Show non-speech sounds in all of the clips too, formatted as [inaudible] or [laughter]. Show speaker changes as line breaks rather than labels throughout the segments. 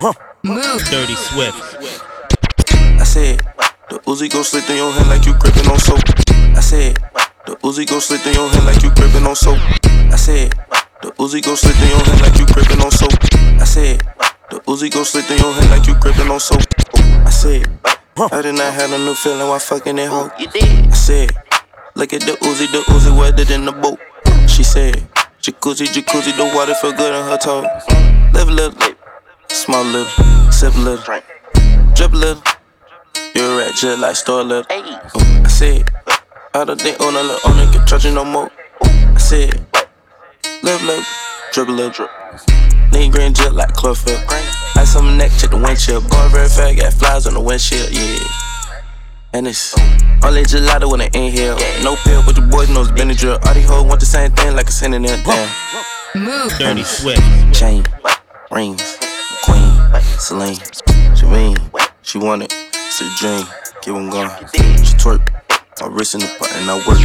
Move.
Dirty Swift.
I said, the Uzi go slip through your hand like you gripping on soap. I said, the Uzi go slip through your hand like you gripping on soap. I said, the Uzi go slip through your hand like you gripping on soap. I said, the Uzi go slip through your hand like you gripping on soap. I said, I did not have a new feeling while fucking that hoe. I said, look at the Uzi, the Uzi wetter than the boat. She said, jacuzzi, jacuzzi, the water feel good on her toes. Live a little, small little, sip a little, drip a little. You're a rat just like store little. Oh, I said, I don't think on a little on it can trust you no more. I said, live little, drip a little, drip. Nigga green jet like chlorophyll. Ice on my neck, check the windshield. Going very fast, got flies on the windshield, yeah. And it's only gelato when I inhale. No pill, but the boys know it's Benadryl. All these hoes want the same thing like a synonym. Damn.
Move.
Dirty sweat.
Chain, rings, queen, Celine, Serene. She want it, it's a dream. Keep on going. She twerk, my wrist in the pot and I work.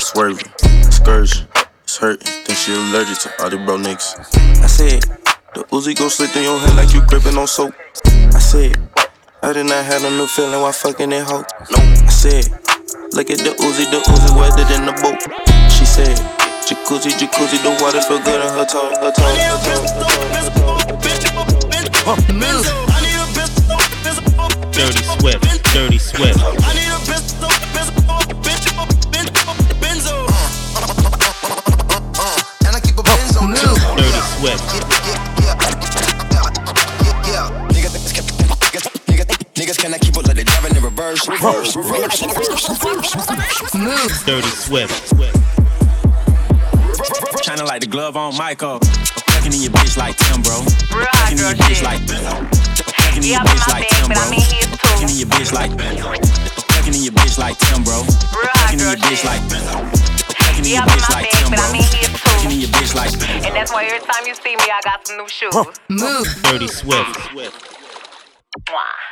Swerving, excursion, it's hurting. Think she allergic to all the bro niggas. I said, the Uzi go slip through your hand like you gripping on soap. I said, I did not have a new feeling while fucking that hoe. No, I said, look at the Uzi, the Uzi wetter than the boat. She said, jacuzzi, jacuzzi, the water feel good on her toe, her toe, her toe, her pump
the mills.
Dirty Swift, Dirty Swift. I need a pistol, pistol, bitch, benzo.
And I keep a benzo
new.
Dirty Swift.
Niggas can I keep up like they driving in reverse? Reverse, reverse, reverse.
Move.
Dirty Swift.
Kinda like the glove on Michael. Packing in your bitch like
Timbro.
Packing in your bitch like Packing in your bitch like Timbro.
Packing in
your bitch like Packing in your bitch like Timbro. Packing in your bitch like Packing in your bitch like Timbro.
Packing in
your bitch like
And that's why every time you see me, I got some new shoes.
Move.
Dirty Swift.
Mwah.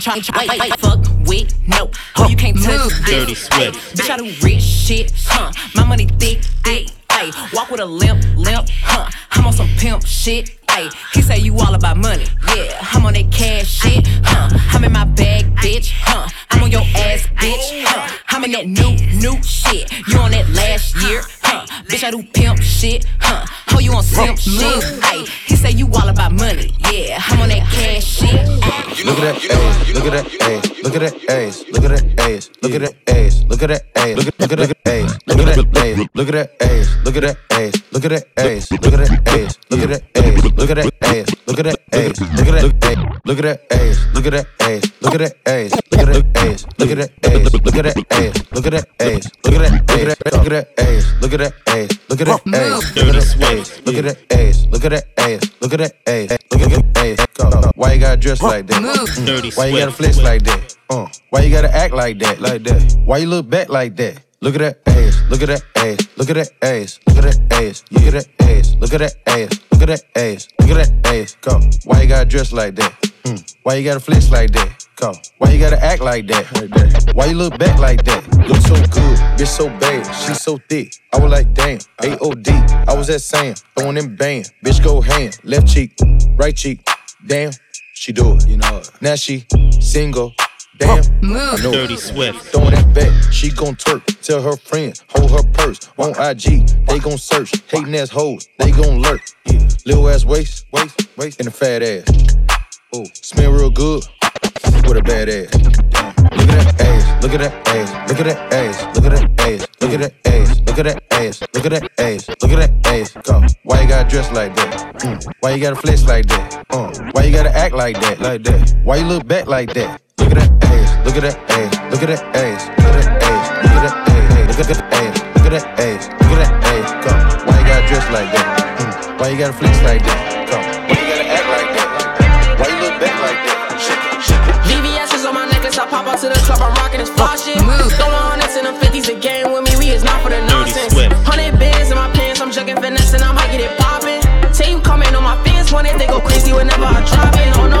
tryna wait, wait, wait, fuck with no. Oh, you can't touch
Move.
this.
Dirty Swift.
Bitch, I do rich shit, huh? My money thick, thick, ayy. Walk with a limp, limp, huh? I'm on some pimp shit, ayy. He say you all about money, yeah. I'm on that cash shit, huh? I'm in my bag, bitch, huh? I'm on your ass, bitch, huh? I'm in that new, new shit. You on that last year, huh? Bitch, I do pimp shit, huh? Oh, you on simp shit, ayy. He say you all about money, yeah. I'm on that cash shit.
Look at that ass, look at that ass, look at that ass, look at that ass, look at that ass, look at that ass, look at look at that ass, look at that ass, look at that ass, look at that ass, look at that ass, look at that ass, look at that ass, look at that ass, look at that ass, look at that ass, look at that ass, look at that ass, look at that ass, look at that ass, look at that ass, look at that ass, look at that ass, look at that ass, look at that ass, look at that ass, look at that ass, look at that ass, look at that ass, look at that ass, look at that ass, look at that ass. Go. Why you gotta dress like that? Why you gotta flex like that? Uh, why you gotta act like that? Like that? Why you look back like that? Look at that ass, look at that ass, look at that ass, look at that ass, look at that ass, look at that ass, look at that ass, look at that ass. Go. Why you gotta dress like that? Mm. Why you gotta flex like that? Go. Why you gotta act like that? Like that. Why you look back like that? Look so good, bitch so bad, she so thick. I was like, damn, AOD. I was at Sam, throwing them band. Bitch go hand, left cheek, right cheek. Damn, she do it. You know it. Now she single. Damn, I know
Dirty
it.
Swift.
Throwing that back, she gon' twerk. Tell her friends, hold her purse. On IG, they gon' search. Hating ass hoes, they gon' lurk. Yeah. Little ass waist, waist, waist, and a fat ass. Ooh, smell real good with a bad ass. Look at that ass, look at that ass, look at that ass, look at that ass, look at that ass, look at that ass, look at that ass, look at that ass. Go. Why you gotta dress like that? Mm. Why you gotta flex like that? Uh. Why you gotta act like that? Like that? Why you look back like that? Look at that ass, look at that ass, look at that ass, look at that ass, look at that ass, look at that ass, look at that ass, look at that ass. Go. Why you gotta dress like that? Mm. Why you gotta flex like that? Go. Why you gotta act like that? Why you look back like that?
VVS is on my necklace, I pop out to the club, I'm rocking this fly shit. Throwing hundreds in them 50s, the game with me, we is not for the nonsense. Hundred bands in my pants, I'm jugging finesse and I might get it poppin'. Say you coming on my fans, when they go crazy whenever I drop it. Oh no, no, no,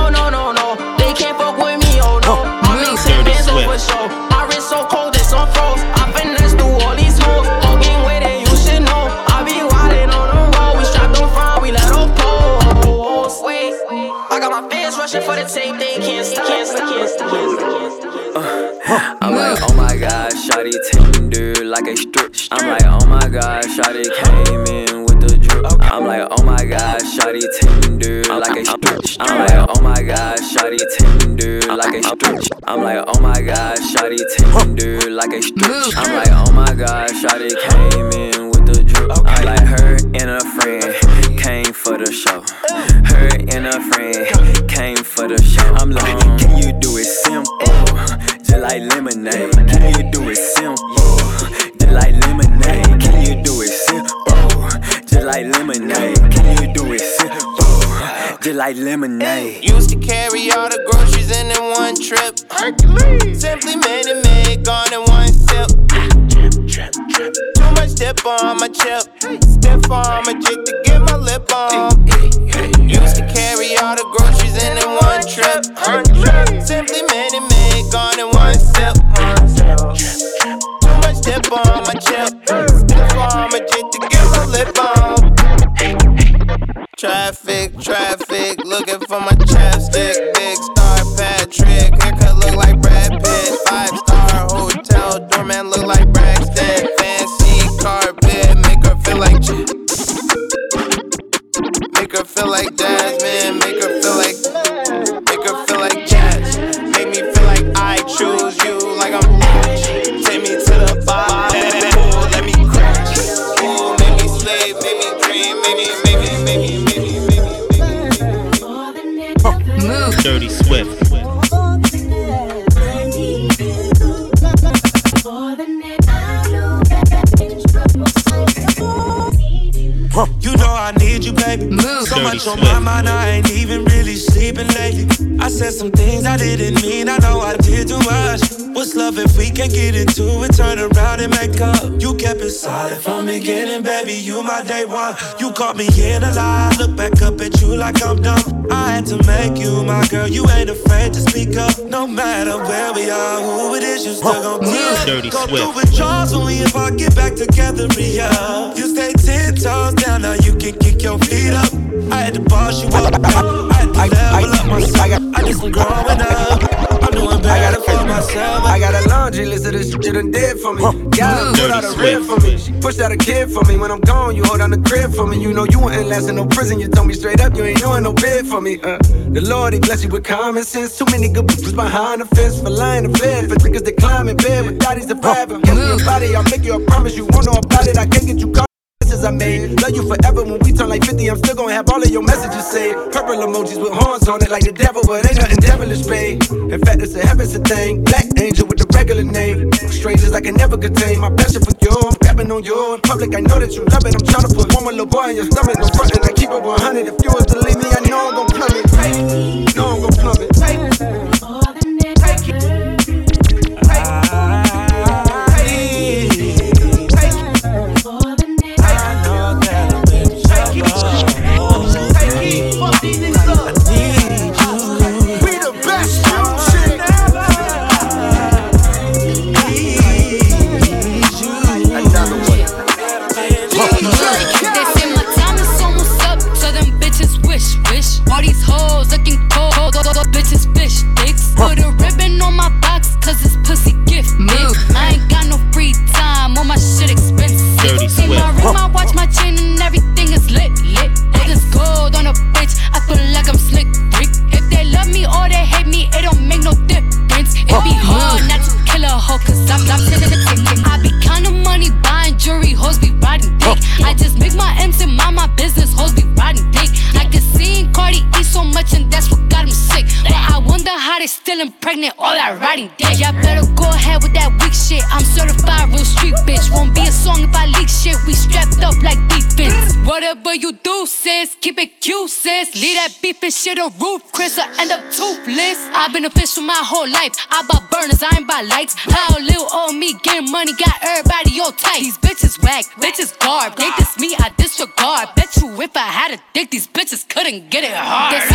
I'm
like, oh my god, shawty tender like a strip. I'm like, oh my god, shawty tender like a strip. I'm like, oh my god, shawty came in with the drip. I'm like, her and a friend came for the show. Her and a friend came for the show. I'm like, can you do it oh. simple? Just like lemonade. Like lemonade.
Used to carry all the groceries in in one trip. Simply made it made, gone in one sip. Too much dip on my chip. Stiff on my jig to get my lip on. Used to carry all the groceries in in one trip. Simply made it made, gone in one sip. Too much dip on my chip. Stiff on my jig to get my lip on. Traffic, traffic, looking for my chapstick. Big star Patrick, haircut look like Brad Pitt. Five star hotel, doorman look like Braxton. Fancy carpet, make her feel like. Make her feel like Jasmine, make her feel like.
On my mind, I ain't even really sleeping lately. I said some things I didn't mean, I know I did too much. What's love if we can't get into it? Turn around and make up. You kept it solid from the beginning, baby. You my day one. You caught me in a lie. Look back up at you like I'm dumb. I had to make you my girl. You ain't afraid to speak up. No matter where we are, who it is, you still gon'
Move.
do
Dirty
Go
Swift.
through withdrawals only if I get back together, yeah. You stay ten toes down, now you can kick your feet up. I had to boss you up, I had to level up myself. I did some growing up. I'm doing better for myself.
I got a laundry list of this shit you done did for me. Got
Dirty
put out a rib for me. She pushed out a kid for me. When I'm gone, you hold down the crib for me. You know you wouldn't last in no prison. You told me straight up you ain't doing no bid for me. Uh, the Lord, he bless you with common sense. Too many good bitches behind the fence for lying to bed. For niggas that climb in bed with daddies. Give me your body, I'll make you a promise. You won't know about it. I can't get you caught. I made. Love you forever when we turn like 50. I'm still gonna have all of your messages saved. Purple emojis with horns on it like the devil, but ain't nothing devilish, babe. In fact, it's a heaven's a thing. Black angel with the regular name. Strangers I can never contain. My passion for you, I'm grabbing on you. In public, I know that you love it. I'm trying to put one more little boy in your stomach. No front, and I keep it 100. If you was to leave me, I know
I
bought burners, I ain't buy lights. How little old me getting money got everybody all tight. These bitches whack, bitches garb. They diss me, I disregard. Bet you if I had a dick, these bitches couldn't get it hard. They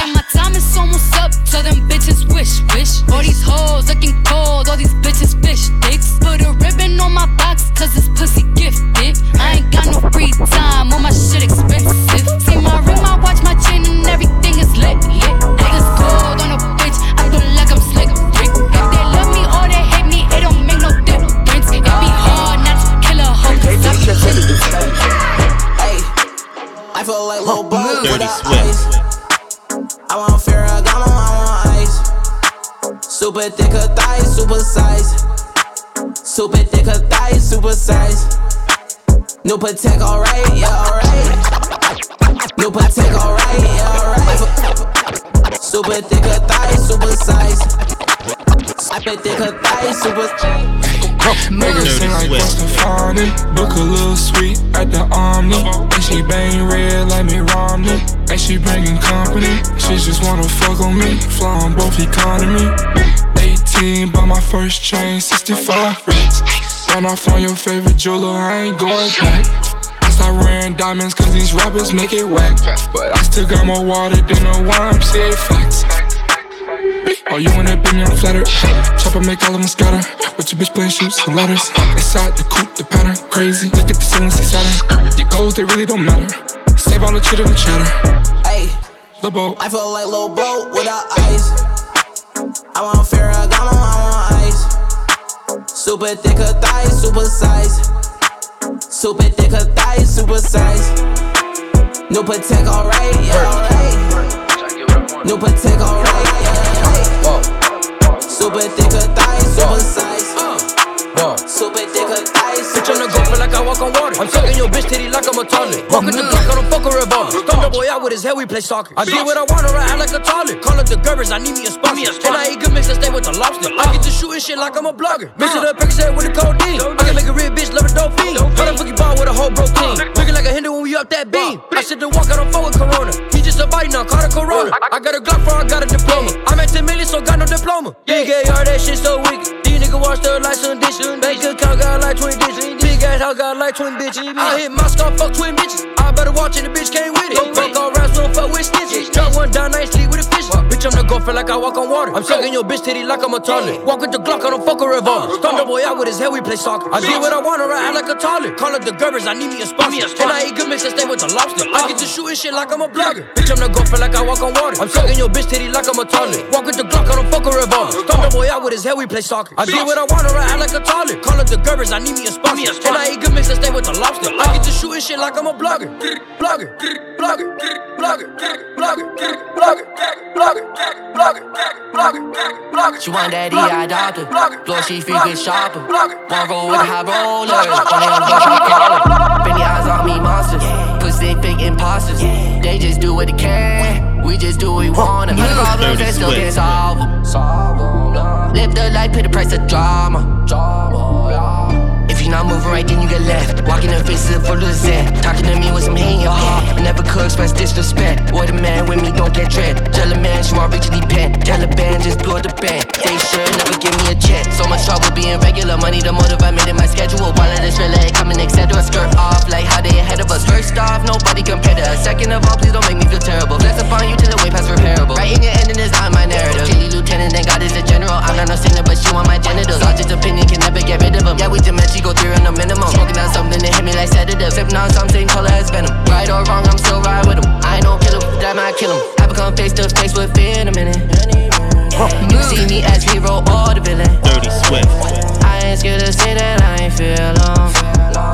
super size. Super thick her thighs, super size. New Patek, alright, yeah, alright. New Patek, alright, yeah, alright. Super thick her thighs, super size. Super thick her thighs, super
Her sing like. Gwen Stefani. Look a little sweet at the Omni. And she bang red like Mitt Romney. And she bringing company. She just wanna fuck on me. Fly on both economy. 18, bought my first chain, 65 racks. Run off on your favorite jeweler, I ain't going back. I start wearing diamonds cause these rappers make it whack. But I still got more water than a say facts. Oh, you wanna be me on flatter? Chopper make all of them scatter. With your bitch playing shoots and ladders. Inside the coupe, the pattern crazy. Look at the ceiling, see Saturn. Your goals, they really don't matter. Save all the chitter and chatter.
Hey,
Lil Bo,
I feel like Lil Bo without ice. I want Ferragamo, I want ice. Super thick her thighs, super size. Super thick her thighs, super size. New Patek, alright, yeah, alright. New Patek, alright, yeah, alright. Super thick her thighs, super size. Super thick her thighs,
Bitch, I'm the go like I walk on water. I'm sucking your bitch titty like I'm a toilet. Walking the mm. block, I don't fuck a revolver. Thunder boy out with his head, we play soccer. I do what I want, or I act like a toilet. Call up the Gerbers, I need me a sponsor. And I eat good mix and stay with the lobster. I get to shooting shit like I'm a blogger. Mix it up, pick it with a codeine. I can make a real bitch love a dope fiend. Got a fucking ball with a whole broke team. Uh. Looking like a Hindu when we up that beam. I sit to walk, I don't fuck with Corona. He just a bite now, caught a Corona. I, I got a Glock for I got a no diploma. Yeah, yeah, all that shit so wicked. These niggas watch the like some dish. Bank account got like 20 digits. Big ass house got like twin bitches. I hit my scar, fuck twin bitches. I better watch it, the bitch came with it. Fuck all raps, don't fuck with snitches. Drop one down, night sleep with a. Bitch, I'm the go feel like I walk on water. I'm sucking your bitch titty like I'm a toilet. Walk with the Glock, I don't fuck a revolver. Thunder boy out with his head, we play soccer. I do what I want, or I act like a toilet. Call up the Gerbers, I need me a sponsor. And I eat good mix and stay with the lobster. I get to shooting shit like I'm a blogger. Bitch, I'm the go feel like I walk on water. I'm sucking your bitch titty like I'm a toilet. Walk with the Glock, I don't fuck a revolver. Thunder boy out with his head, we play soccer. I get what I want, or I act like a toilet. Call up the Gerbers, I need me a sponsor. And I eat good mix and stay with the lobster. I get to shooting shit like I'm a blogger. Blogger,
she want that E.I. her. blow she feel good sharper. One roll with high rollers, one hand blow she collar. Penny eyes on me monsters, cause fake imposters. They just do what they can, we just do what we wanna. Money problems that still can't solve them. Live the life, pay the price of drama. Drama you're not moving right, then you get left. Walking in faces full of sand. Talking to me with some hate uh-huh. in your heart. I never could express disrespect. What a man with me don't get dread. Tell a man she want rich and he pet. Taliban just blew the band. They sure never give me a check. So much trouble being regular. Money the motive I made in my schedule. While of this relay coming, etc. Skirt off like how they ahead of us. First off, nobody compared to us. Second of all, please don't make me feel terrible. Flex upon you till the way past repairable. Writing your ending is not my narrative. Chili lieutenant, then God is the general. I'm not no singer, but she want my genitals. Sergeant's opinion can never get rid of him. Yeah, we demand sedative. Sipping on something color as venom. Right or wrong, I'm still right with him. I ain't no killer, that might kill him. Have come face to face with fear in a minute. You see me as hero or the villain.
Dirty Swift.
I ain't scared to say that I ain't feel alone.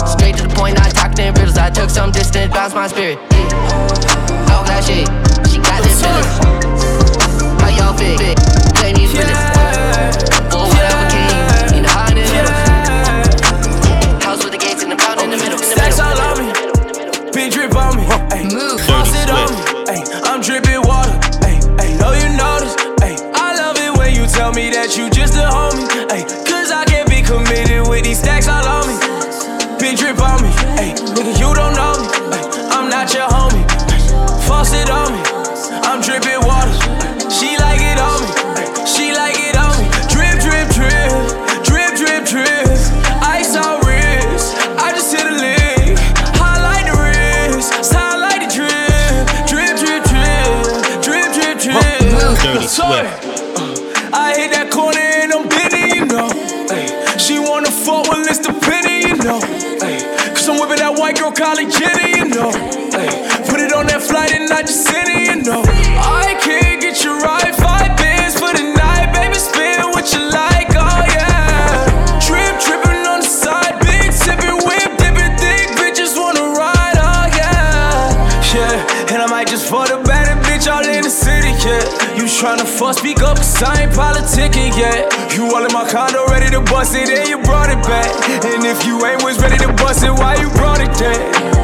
Straight to the point, not talking in riddles. I took some distance, bounced my spirit. Yeah. Talk that shit, she got them feelings. How y'all feel? Play me feelings. Or whatever came,
Fuck, speak up, cause I ain't politicking yet. You all in my condo, ready to bust it, and you brought it back. And if you ain't was ready to bust it, why you brought it back?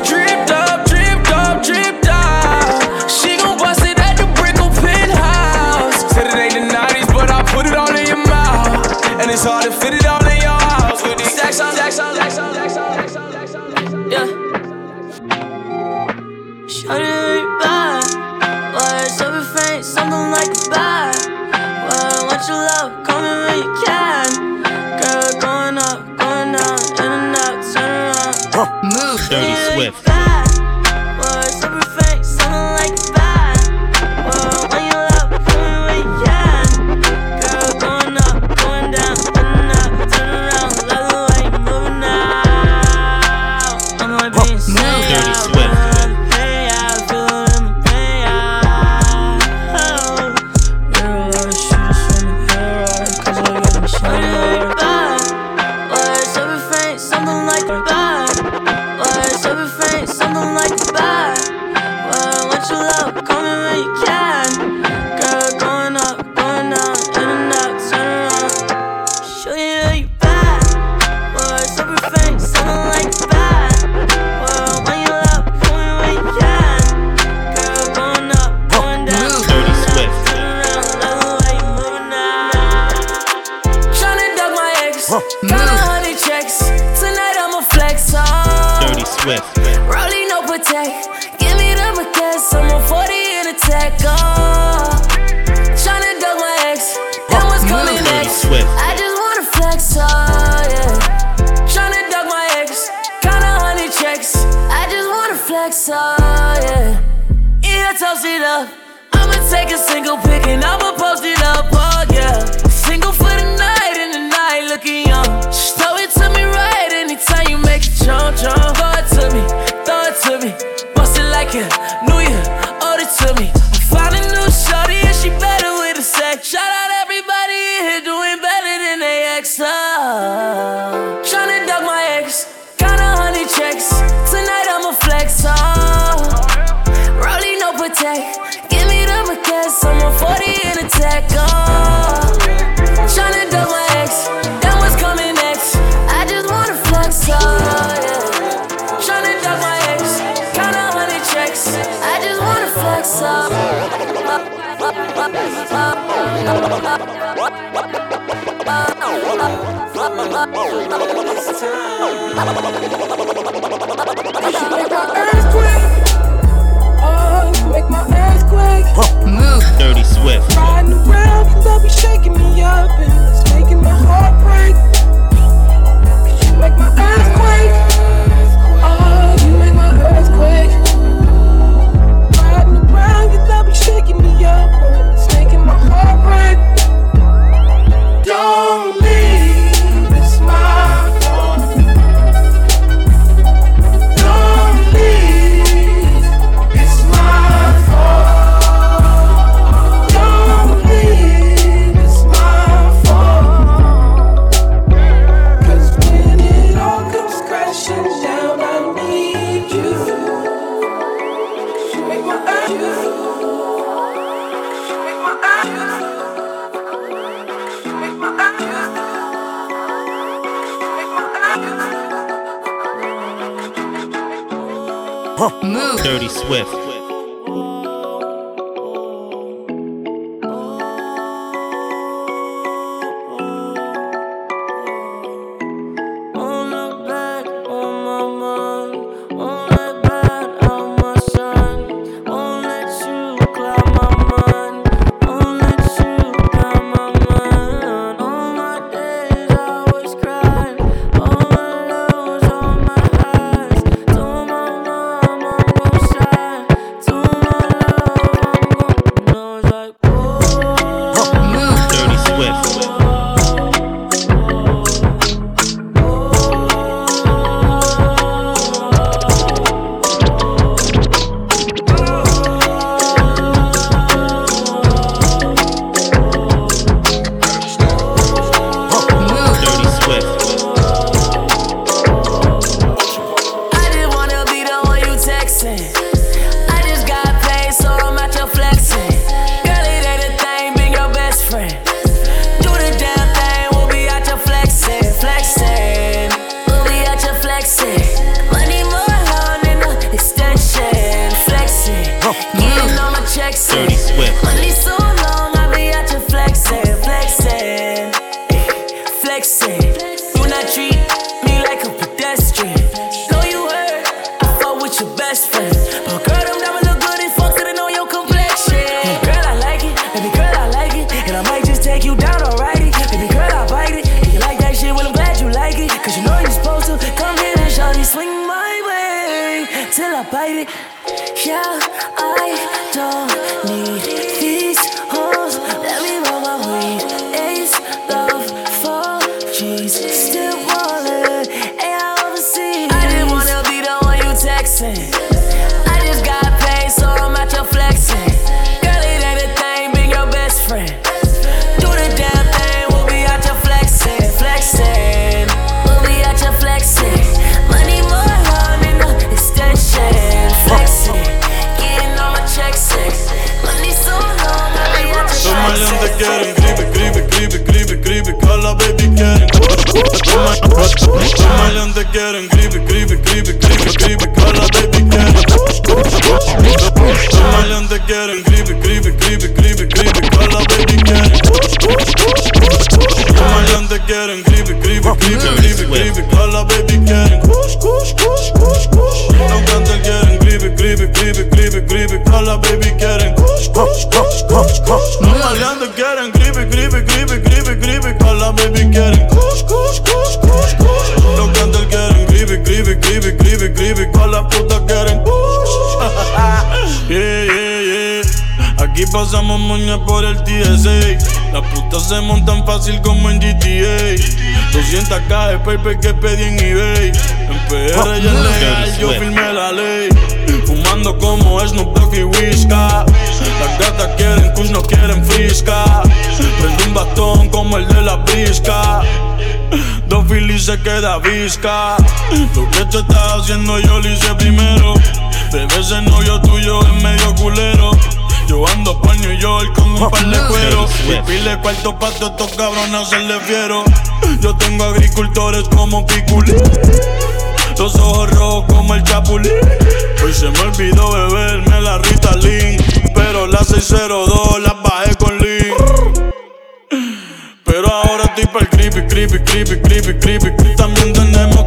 Dripped up, dripped up, dripped up. She gon' bust it at the brick Brickle penthouse. Said it ain't the 90s, but I put it all in your mouth. And it's hard to fit it all in your house with these stacks on, stacks on, stacks on, stacks on, stacks on, stacks on,
stacks on.
Yeah.
Shut it
back, why is everything something like a bag? you love, call me when you can. Girl, going up, going down, in and out, turn around. Move.
Dirty Swift.
coming next. I just wanna flex, oh yeah. Tryna duck my ex, kinda honey checks. I just wanna flex, oh yeah. Yeah, toast it up. I'ma take a single pick and I'ma post it up, oh yeah. Single for the night and the night looking
Dirty Swift.
Riding around, be shaking me up up.
Flexing.
Quieren. Somalian te quieren, gribe, gribe, gribe, gribe, call baby quieren. Quieren, baby quieren. Quieren, baby quieren. Gribe, gribe, gribe, call baby quieren. Baby quieren. Los cantantes quieren, gribe, gribe, gribe, gribe, gribe, con la puta quieren. [laughs] Yeah, yeah, yeah. Aquí pasamos moña por el TSA. Las putas se montan fácil como en GTA. 200k de paper que pedí en eBay. En PR ya es legal, yo firmé la ley. Fumando como Snoop Dogg y Whisca. Las gatas quieren kush, no quieren frisca. Prende un bastón como el de la brisca. Dos Phillies se queda visca. Lo que tú estás haciendo yo lo hice primero. Bebé, ese novio tuyo es medio culero. Yo ando pa' New York con un par de cuero. Y pile cuarto pa' todos estos cabrones hacerle fiero. Yo tengo agricultores como Piculín. Los ojos rojos como el chapulín. Hoy se me olvidó beberme la Ritalin. Pero la 602 la bajé con Lean. Pero ahora estoy para el creepy, creepy, creepy, creepy, creepy. También tenemos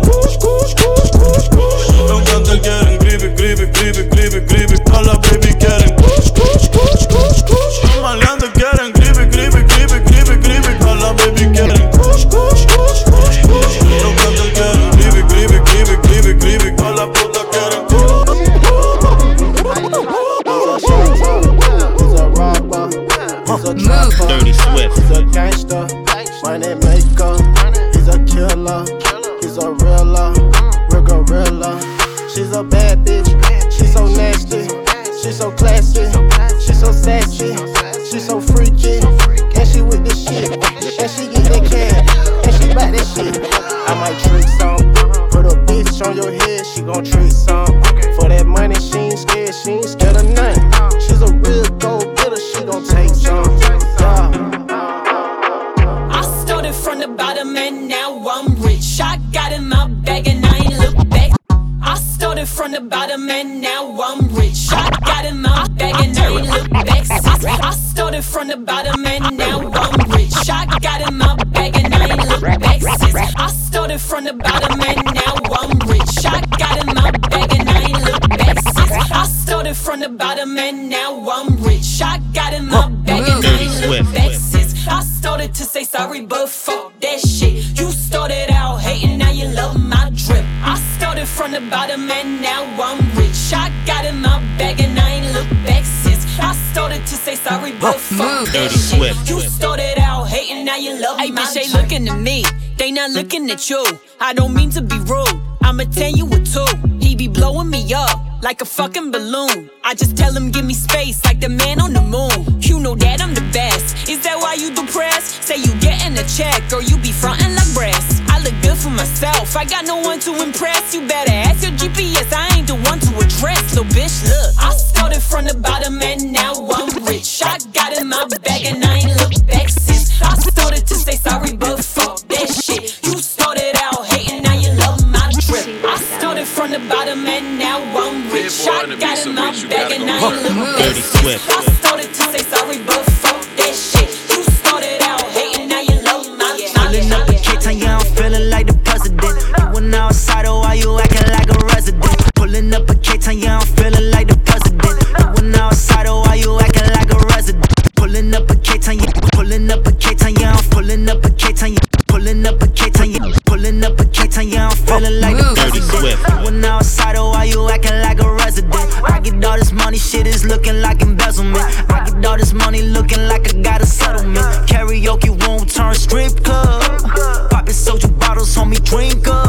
now I'm rich. I got in my bag and I ain't look back. I started from the bottom and now I'm rich. I got in my bag and I ain't look back. I started from the bottom and now I'm rich. I got in my bag and I ain't look back. I started from the bottom and now I'm rich. I got in my bag and I ain't look back. I started from the bottom and now I'm rich. I got in my bag and I ain't look back. I started to say sorry, but fuck that shit. The bottom and now I'm rich. I got in my bag and I ain't look back since. I started to say sorry, but fuck that
Dirty
shit.
Swift.
You started out hating, now you love
Hey,
my
bitch, they
drip.
looking at me. They not looking at you. I don't mean to be rude. I'ma tell you what two. He be blowing me up like a fucking balloon. I just tell him give me space like the man on the moon. You know that I'm the best. Is that why you depressed? Say you getting a check, or you be frontin' like brass. I look good for myself, I got no one to impress. You better ask your GPS, I ain't the one to address. Little bitch, look, I started from the bottom and now I'm rich. I got in my bag and I ain't look back since. I started to say sorry, but fuck that shit. You started out hating, now you love my trip. I started from the bottom and now I'm rich. I got in my bag and I
ain't look back since.
I started to say sorry, but
Pulling up a K-Town, feeling like the president. And when outside, oh, why you acting like a resident? Pulling up a K-Town, pulling up a K-Town, pulling up a K-Town, pulling up a K-Town, pulling up a K-Town, feeling like the president.
And
when outside, oh, why you acting like a resident? I get all this money, shit is looking like embezzlement. I get all this money looking like I got a settlement. Karaoke room turn strip club. Poppin' soju bottles, homie, drink up.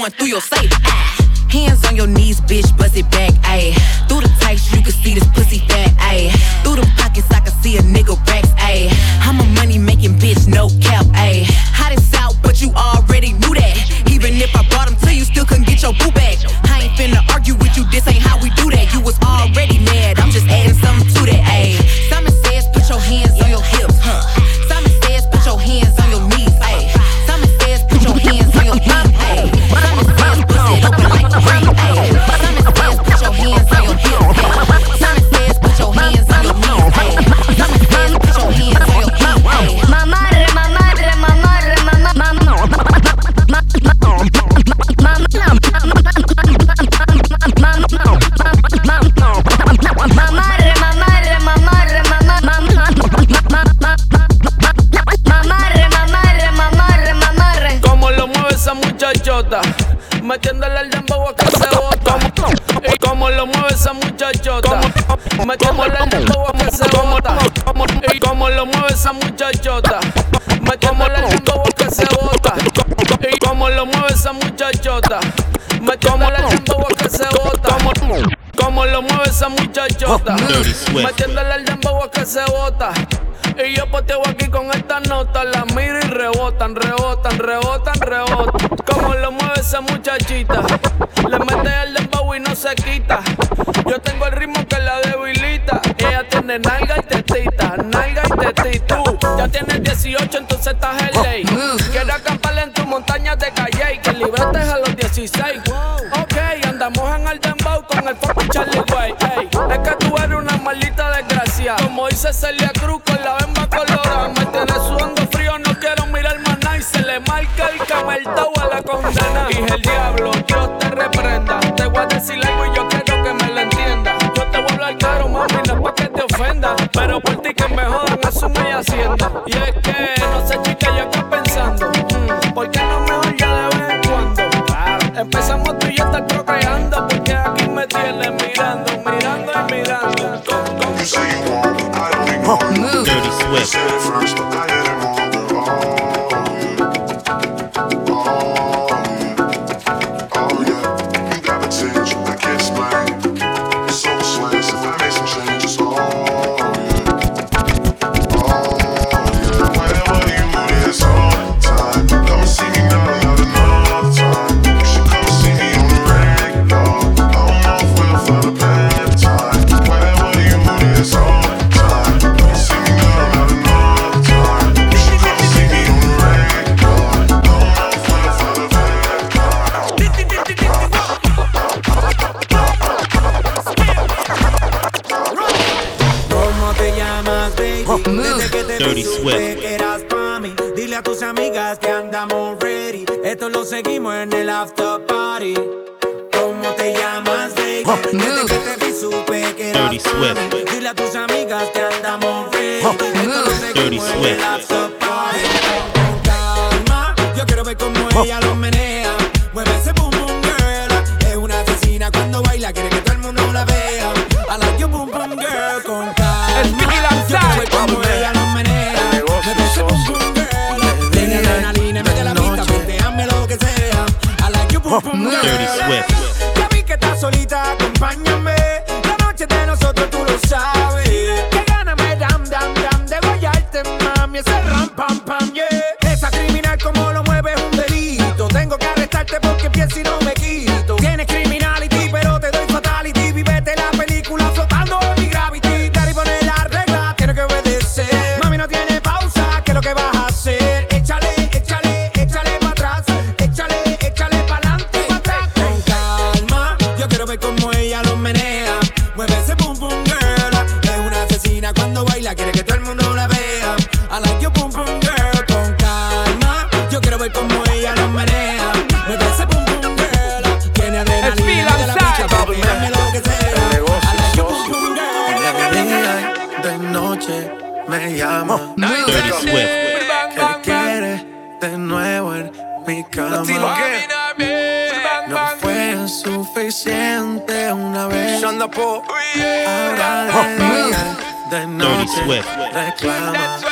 going through your safe. Hands on your knees, bitch, bust it back, ayy.
Metiéndole el dembow a que se bota. Y yo poteo aquí con estas notas, las miro y rebotan, rebotan, rebotan, rebotan. Como lo mueve esa muchachita, le mete el dembow y no se quita. Yo tengo el ritmo que la debilita. Ella tiene nalga y tetita, nalga y tetita. Tú ya tienes 18, entonces estás en ley. Quiero acampar en tus montañas de calle y que librates a los 16. Ok, andamos en el dembow con el fucking Charlie como dice Celia Cruz con la bemba colorada. Me tiene sudando frío, no quiero mirar más nada. Y se le marca el camartao a la condena. Dije el diablo, yo te reprenda. Te voy a decir algo y yo quiero que me lo entienda. Yo te vuelvo al caro, mami, no es pa' que te ofenda. Pero por ti que me jodan, asume y hacienda. Y es que.
said
it first, but I
¿Cómo te llamas, baby? Desde que te vi supe que eras
Dirty Swift.
Dile a tus amigas que andamos ready. Esto lo
Dirty
seguimos en
Swift.
el after party. Con calma, yo quiero ver cómo ella lo menea. Mueve ese boom boom girl. Es una asesina cuando baila, quiere que todo el mundo la vea. I like your boom boom girl con calma.
Es Miguel
Yo quiero ver
Ansari.
cómo ella lo menea. Mueve ese boom boom girl. Tiene adrenalina, mete la pista, ponteame lo que sea. I like your boom boom girl.
Dirty Swift.
Solita, acompáñame.
Swift.
reclama.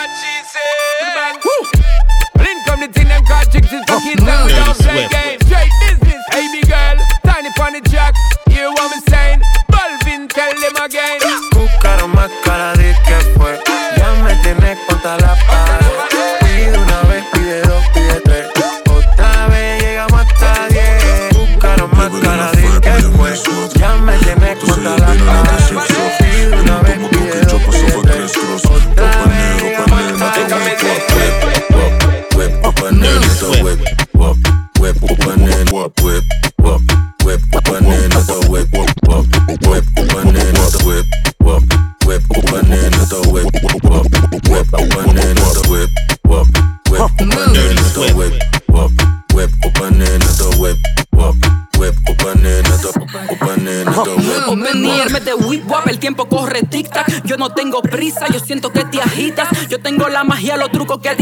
Tengo la magia, los trucos que a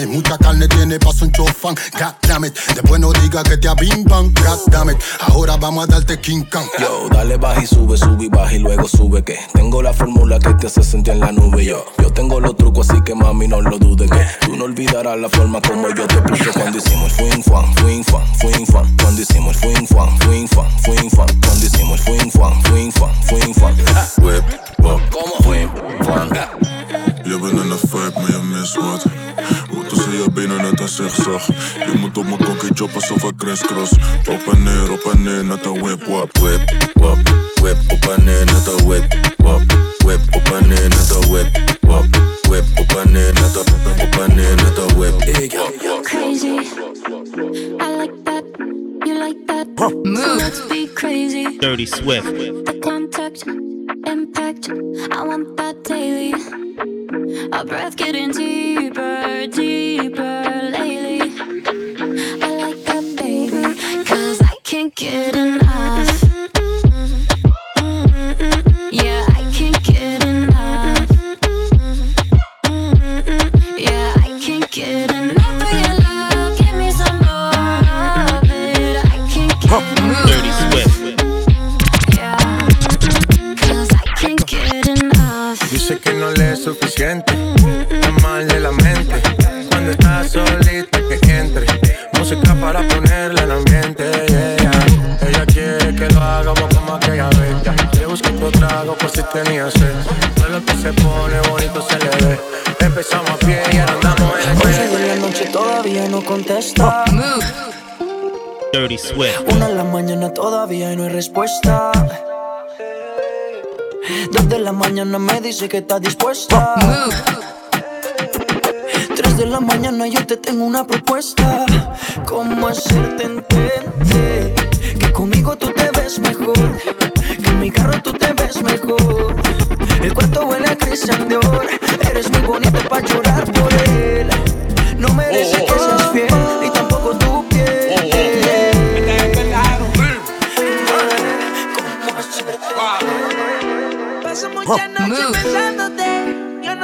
it, mucha carne tiene paso un chofán. God damn it, después no diga que te abimban. God damn it, ahora vamos a darte King Kong.
Yo, dale baja y sube, sube y baja y luego sube que tengo la fórmula que te hace sentir en la nube. Yo, yo tengo los trucos así que mami no lo dudes que tú no olvidarás la forma como yo te puse cuando hicimos el fuin fan, fuin fan, fuin fan. Cuando hicimos el fuin fan, fuin fan, fuin fan. Cuando hicimos el fuin fan, fuin fan, fuin fan.
Whip.
¿Cómo fuin fan?
Je bent in de vibe, maar je mist wat. Je benen net een zigzag. Je moet op mijn kokkie chop alsof ik crisscross. Op en neer, op en neer, net een whip, wap. Whip, wap. Whip, op en neer, net een whip, wap. Whip, op en neer, net een whip, wap. Whip, op en neer, net een, op en neer, net een whip.
Crazy. I like that. You like that. So let's be crazy.
Dirty Swift.
Una en
la mañana todavía y no hay respuesta. Dos de la mañana me dice que está dispuesta. Tres de la mañana yo te tengo una propuesta. ¿Cómo hacerte entender que conmigo tú te
ves mejor? Que en mi carro tú te ves mejor. El cuarto huele a cristal de.
Eres muy bonita para llorar.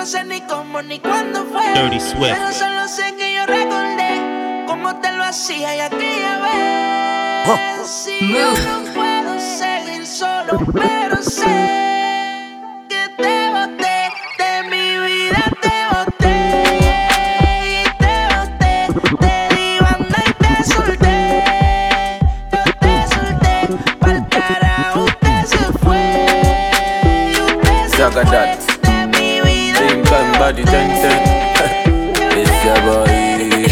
No sé ni cómo ni cuándo fue.
Dirty Swift.
Pero solo sé que yo recordé cómo te lo hacía y aquella vez. Si yo no puedo seguir solo, pero sé que
body ten ten. [laughs] It's your boy.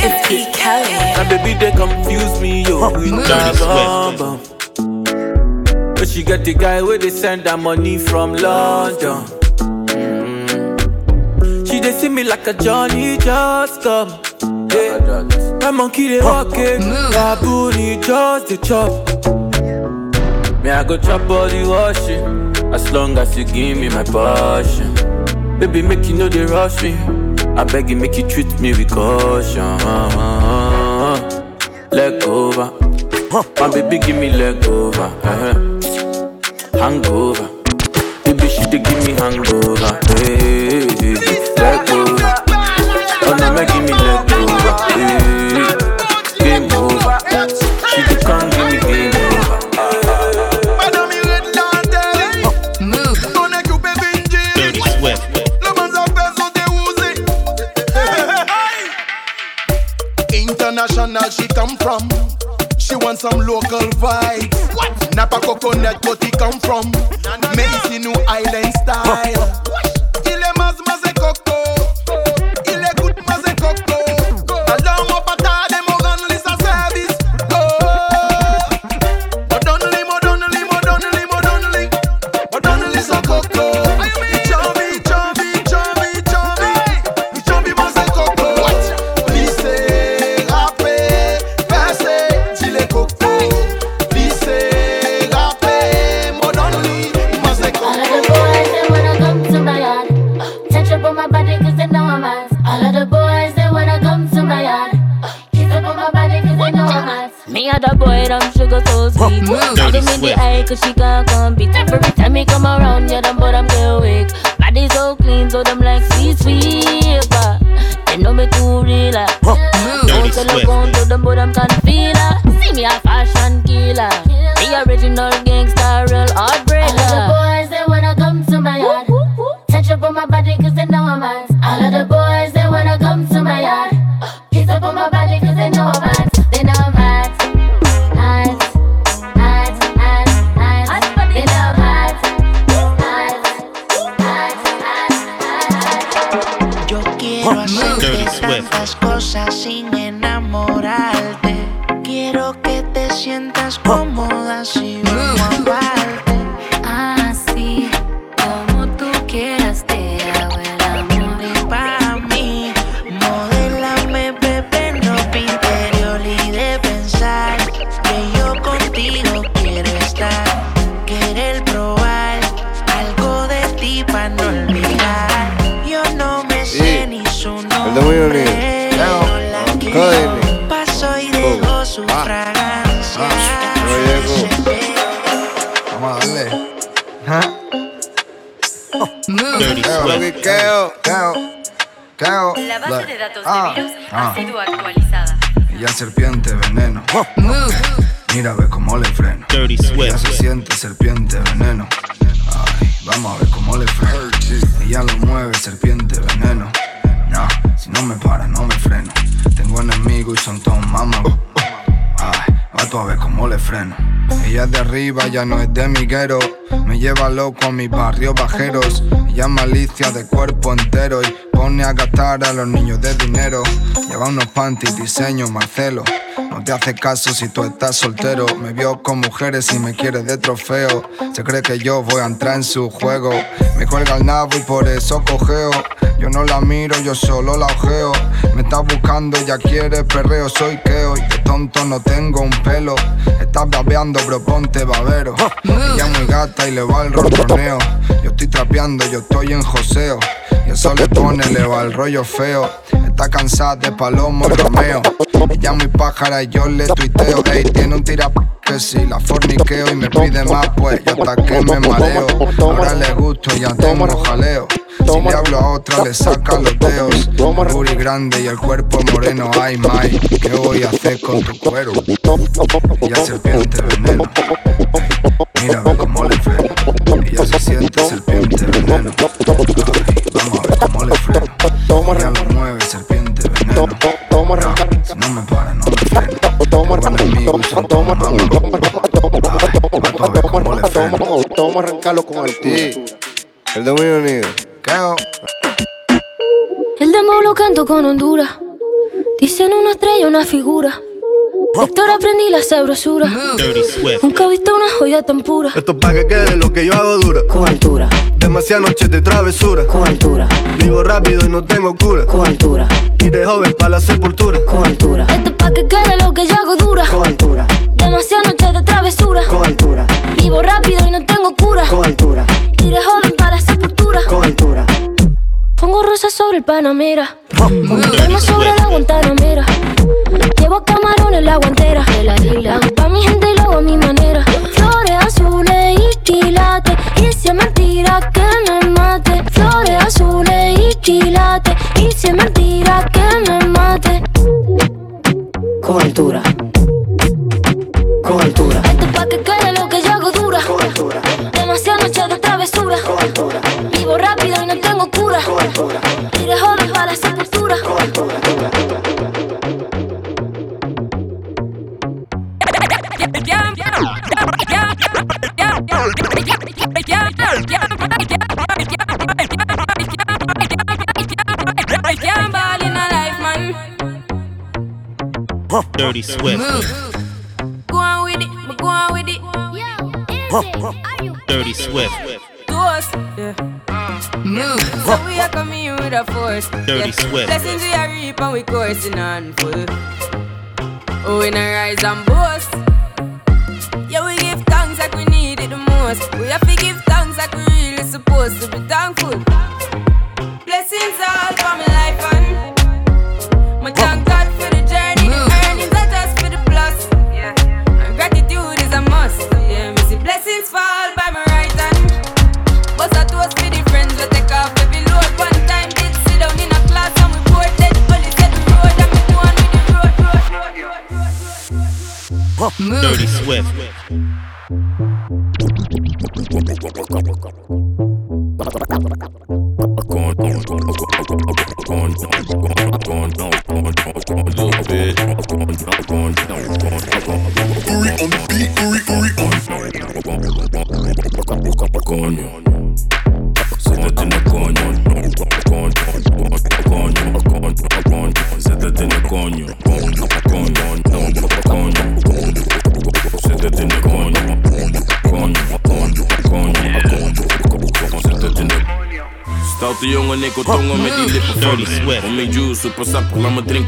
It's E. Kelly.
My baby they confuse me yo with
Dirty
that
Swift.
bum bum. But she got the guy where they send her money from London. Mm. She they see me like a Johnny just come. Yeah. My monkey they walk it, baboon he just the chop. Me I go chop all the washing, as long as you give me my passion. Baby make you know they rush me. I beg you make you treat me with caution. Leg over, my baby give me leg over. uh Hangover, baby she dey give me hangover. Hey,
some local
No
llego. Vamos a darle. Keo.
La base de datos
Ah,
de virus
ah.
ha sido actualizada.
Ya serpiente veneno. Mira, ve cómo le freno.
Dirty
Ya se siente serpiente veneno. Ay, vamos a ver cómo le freno. Ella lo mueve, serpiente veneno. No, si no me para, no me freno. Tengo enemigos y son todos mamagos. Ay, a ver cómo le freno. Ella es de arriba, ya no es de miguero. Me lleva loco a mis barrios bajeros. Ella es malicia de cuerpo entero y pone a gastar a los niños de dinero. Lleva unos panties, diseño Marcelo. No te hace caso si tú estás soltero. Me vio con mujeres y me quiere de trofeo. Se cree que yo voy a entrar en su juego. Me cuelga el nabo y por eso cogeo. Yo no la miro, yo solo la ojeo. Me estás buscando, ya quiere perreo. Soy keo y de tonto no tengo un pelo. Estás babeando, bro, ponte babero. Ella muy gata y le va el ronroneo. Yo estoy trapeando, yo estoy en joseo. Y eso le pone, le va el rollo feo. Está cansada de palomo y romeo. Ella muy pájara yo le tuiteo. Ey, tiene un tira que si la forniqueo y me pide más, pues yo hasta que me mareo. Ahora le gusto y tengo jaleo. Si le hablo a otra, le saca los dedos. Booty grande y el cuerpo moreno. Ay, my, ¿qué voy a hacer con tu cuero? Ella serpiente veneno. Mira, ve cómo le freno. Ella se siente serpiente veneno. Ay, vamos a ver cómo le freno. A
arrancarlo con el tío. El dominio unido.
El demo lo canto con Honduras. Dicen una estrella, una figura. Héctor aprendí la sabrosura. Nunca he visto una joya tan pura.
Esto pa' que quede lo que yo hago dura.
Con altura.
Demasiadas noches de travesura.
Con altura.
Vivo rápido y no tengo cura.
Con altura.
Y de joven pa' la sepultura.
Con altura. Esto es pa' que quede lo que yo hago dura.
Con altura.
Demasiadas noches de travesura.
Con altura.
Vivo rápido y no tengo cura.
Con altura.
Y de joven para la sepultura.
Con altura.
Pongo rosas sobre el Panamera. Duermo sobre la Guantanamera. Llevo camarón en la guantera. De la isla. Pa' mi gente y lo hago a mi manera. Flores azules y quilates. Y si es mentira que me mate. Flores azules y quilates. Y si es mentira que me mate.
Con altura.
Esto es pa' que quede lo que yo hago dura.
Con altura.
Demasiadas noches de travesura.
Con altura.
Y de joven para la sepultura.
Dirty Swift.
Go on with it, go on with it.
Dirty Swift.
To us, yeah. Move. [laughs] So we are coming with a force.
Dirty
yeah.
Swift.
Blessings we are reap and we coursing on full. Oh, we not rise and boast.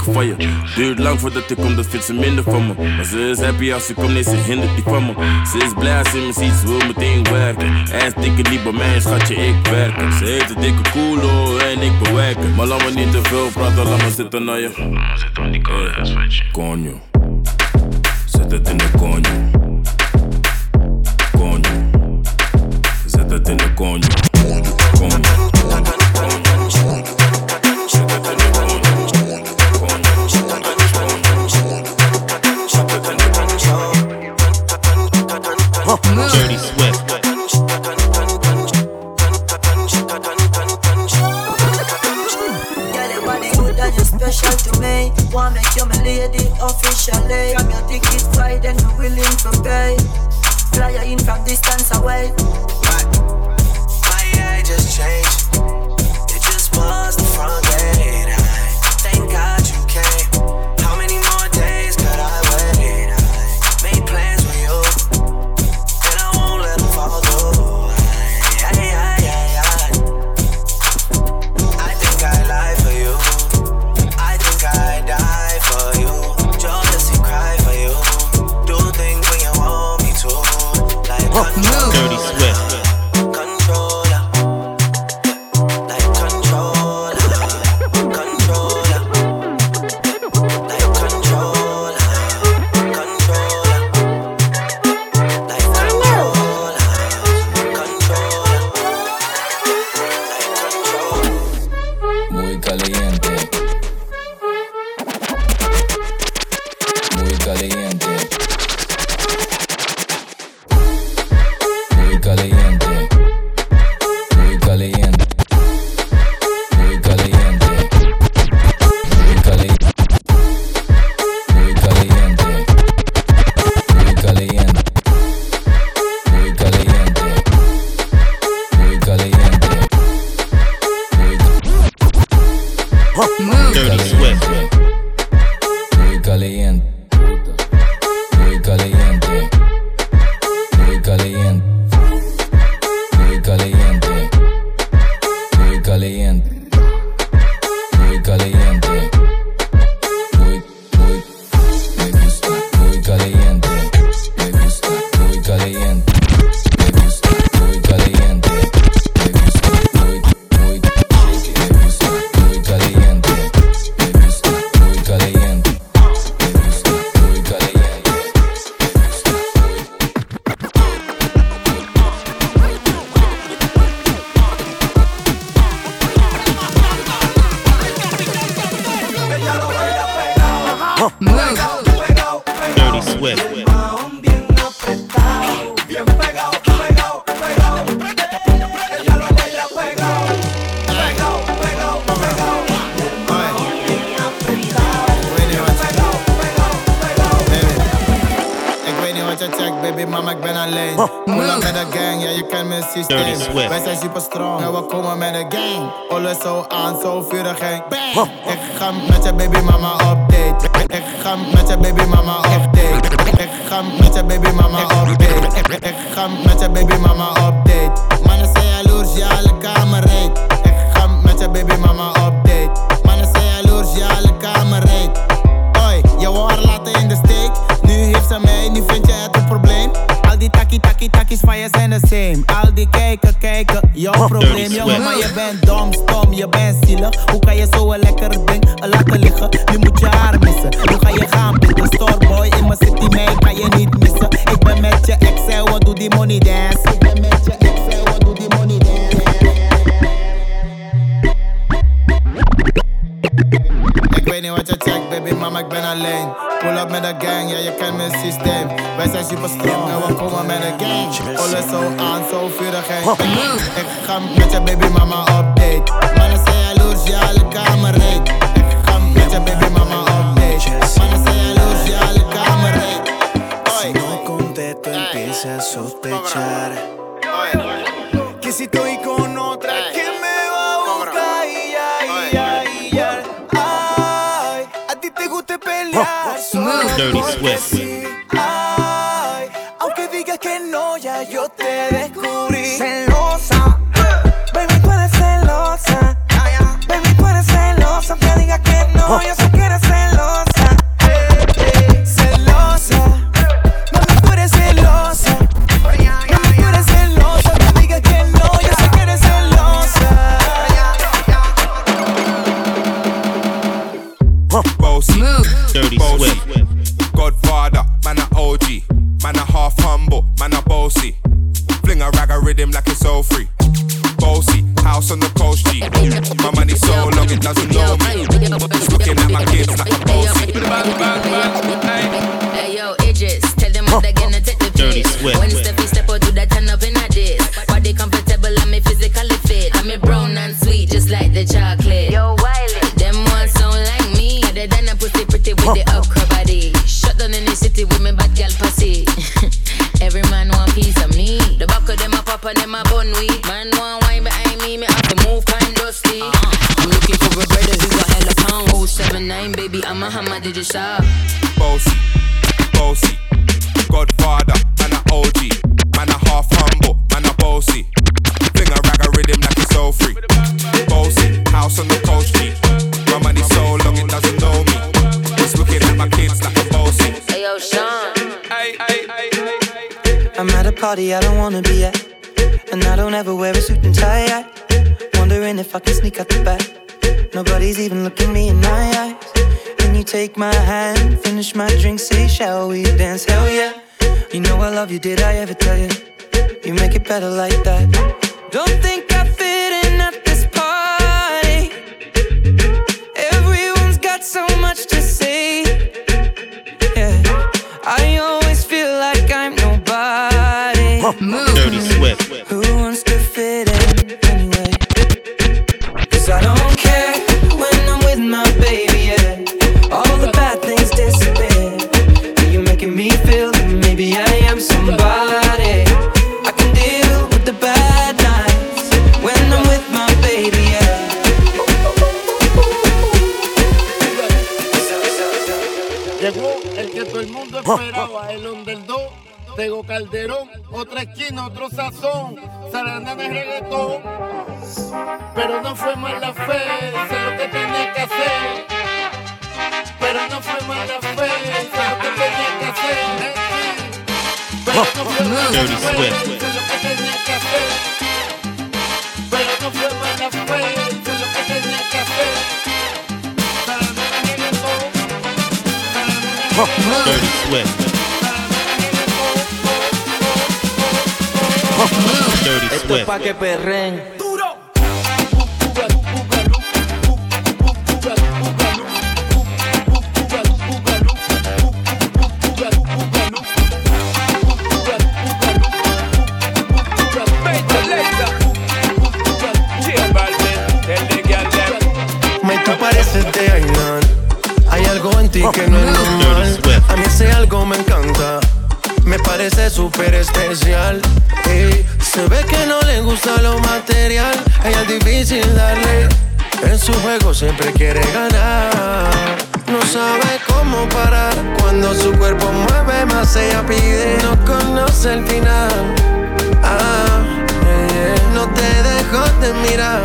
Laat me drinken van je. Duurt lang voordat ik kom, dat vindt ze minder van me. Maar ze is happy als ze komt, nee, ze hindert die van me. Ze is blij als ze me ziet, ze wil meteen werken. Ass dikke niet bij mij, schatje, ik werken. Ze heet een dikke koelo en ik bewerken. Maar laat me niet te veel praten, laat me zitten naar je. Zit aan die
Coño. Zet het in de coño.
Dirty Swift.
Your ticket you willing to pay. Fly in from distance away.
studying dance? Ik ben met je ex en wat doe die money dance? Ik weet niet wat je checkt, baby, mama, ik ben alleen. Pull up met de gang, ja, je kent mijn systeem. Wij zijn super strong en we komen met de gang. Alles zo aan, zo vurig en bang. Ik ga met je baby mama op date. Mannen zijn jaloers, ja, alle kamer reed. Ik ga met je baby mama op date. Mannen zijn jaloers, ja, alle kamer
empieza a sospechar.
Que si estoy con otra que me va a buscar y ya, y ya, y ya. Ay, a ti te gusta pelear. solo
Dirty Swift.
Ay, aunque digas que no, ya yo te descubrí. Celosa,
of them a pop and them a bun weed. Man want wine behind me, me have to move kind dusty. I'm looking for a brother who got hella pound. 079, baby, I'm a hammer, did you shop?
Bossy, bossy. Godfather, man a OG, man a half humble, man a bossy. Fling a rag a rhythm like it's all free. Bossy, house on the coast G. My money so long it doesn't know me. It's looking at my kids like a bossy.
Hey yo, Sean.
Hey, hey, hey, hey.
I'm at a party I don't wanna be at. And I don't ever wear a suit and tie. I wondering if I can sneak out the back. Nobody's even looking me in my eyes. Can you take my hand, finish my drink, say, shall we dance? Hell yeah. You know I love you, did I ever tell you? You make it better like that. Don't think I fit in at this party. Everyone's got so much to say. Yeah, I always feel like I'm nobody.
Dirty
Calderón, otra esquina, otro sazón. Sarandana es reggaetón. Pero no fue mala fe, sé lo que tenía que hacer. Pero no fue mala fe, sé lo que tenía que hacer. Pero no fue mala fe, sé lo que tenía que hacer. Pero no fue mala fe.
Dirty Swift. Dirty
Esto es pa' que perren.
Ella es difícil darle. En su juego siempre quiere ganar. No sabe cómo parar. Cuando su cuerpo mueve más, ella pide. No conoce el final. Ah, yeah, yeah. no te dejo de mirar.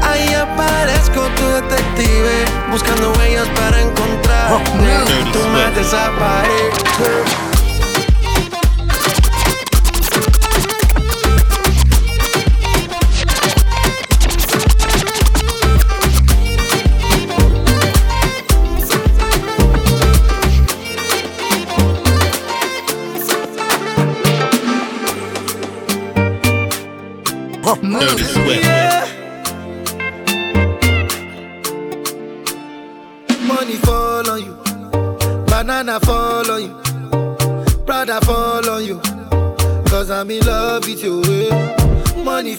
Ahí aparezco tu detective, buscando huellas para encontrar. Tú me desapareces.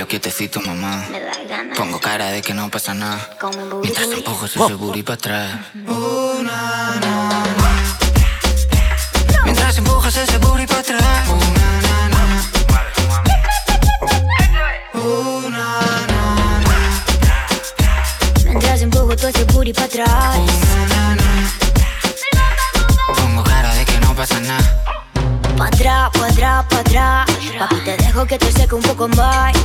Bailo quietecito, mamá. Pongo cara de que no pasa nada. Mientras empujo ese booty para atrás. Mientras empujas ese booty para atrás.
Mientras empujo todo ese booty para atrás.
Pongo cara de que no pasa nada.
Pa' atrás, pa' atrás, pa' atrás. Papi, te dejo que te seque un poco más.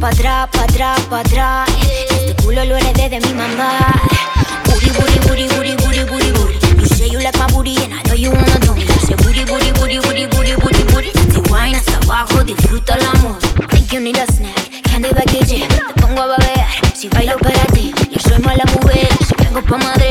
Pa' atrás, pa' atrás, pa' atrás. Este culo lo heredé de mi mamá. Booty, booty, booty, booty, booty, booty, booty. You say you like my booty and I know you wanna do me. Say booty, booty, booty, booty, booty, booty, booty. Te wine hasta abajo, disfruta el amor. Think you need a snack, candy package. Te pongo a babear, si bailo para ti. Yo soy mala mujer, si vengo pa' Madrid.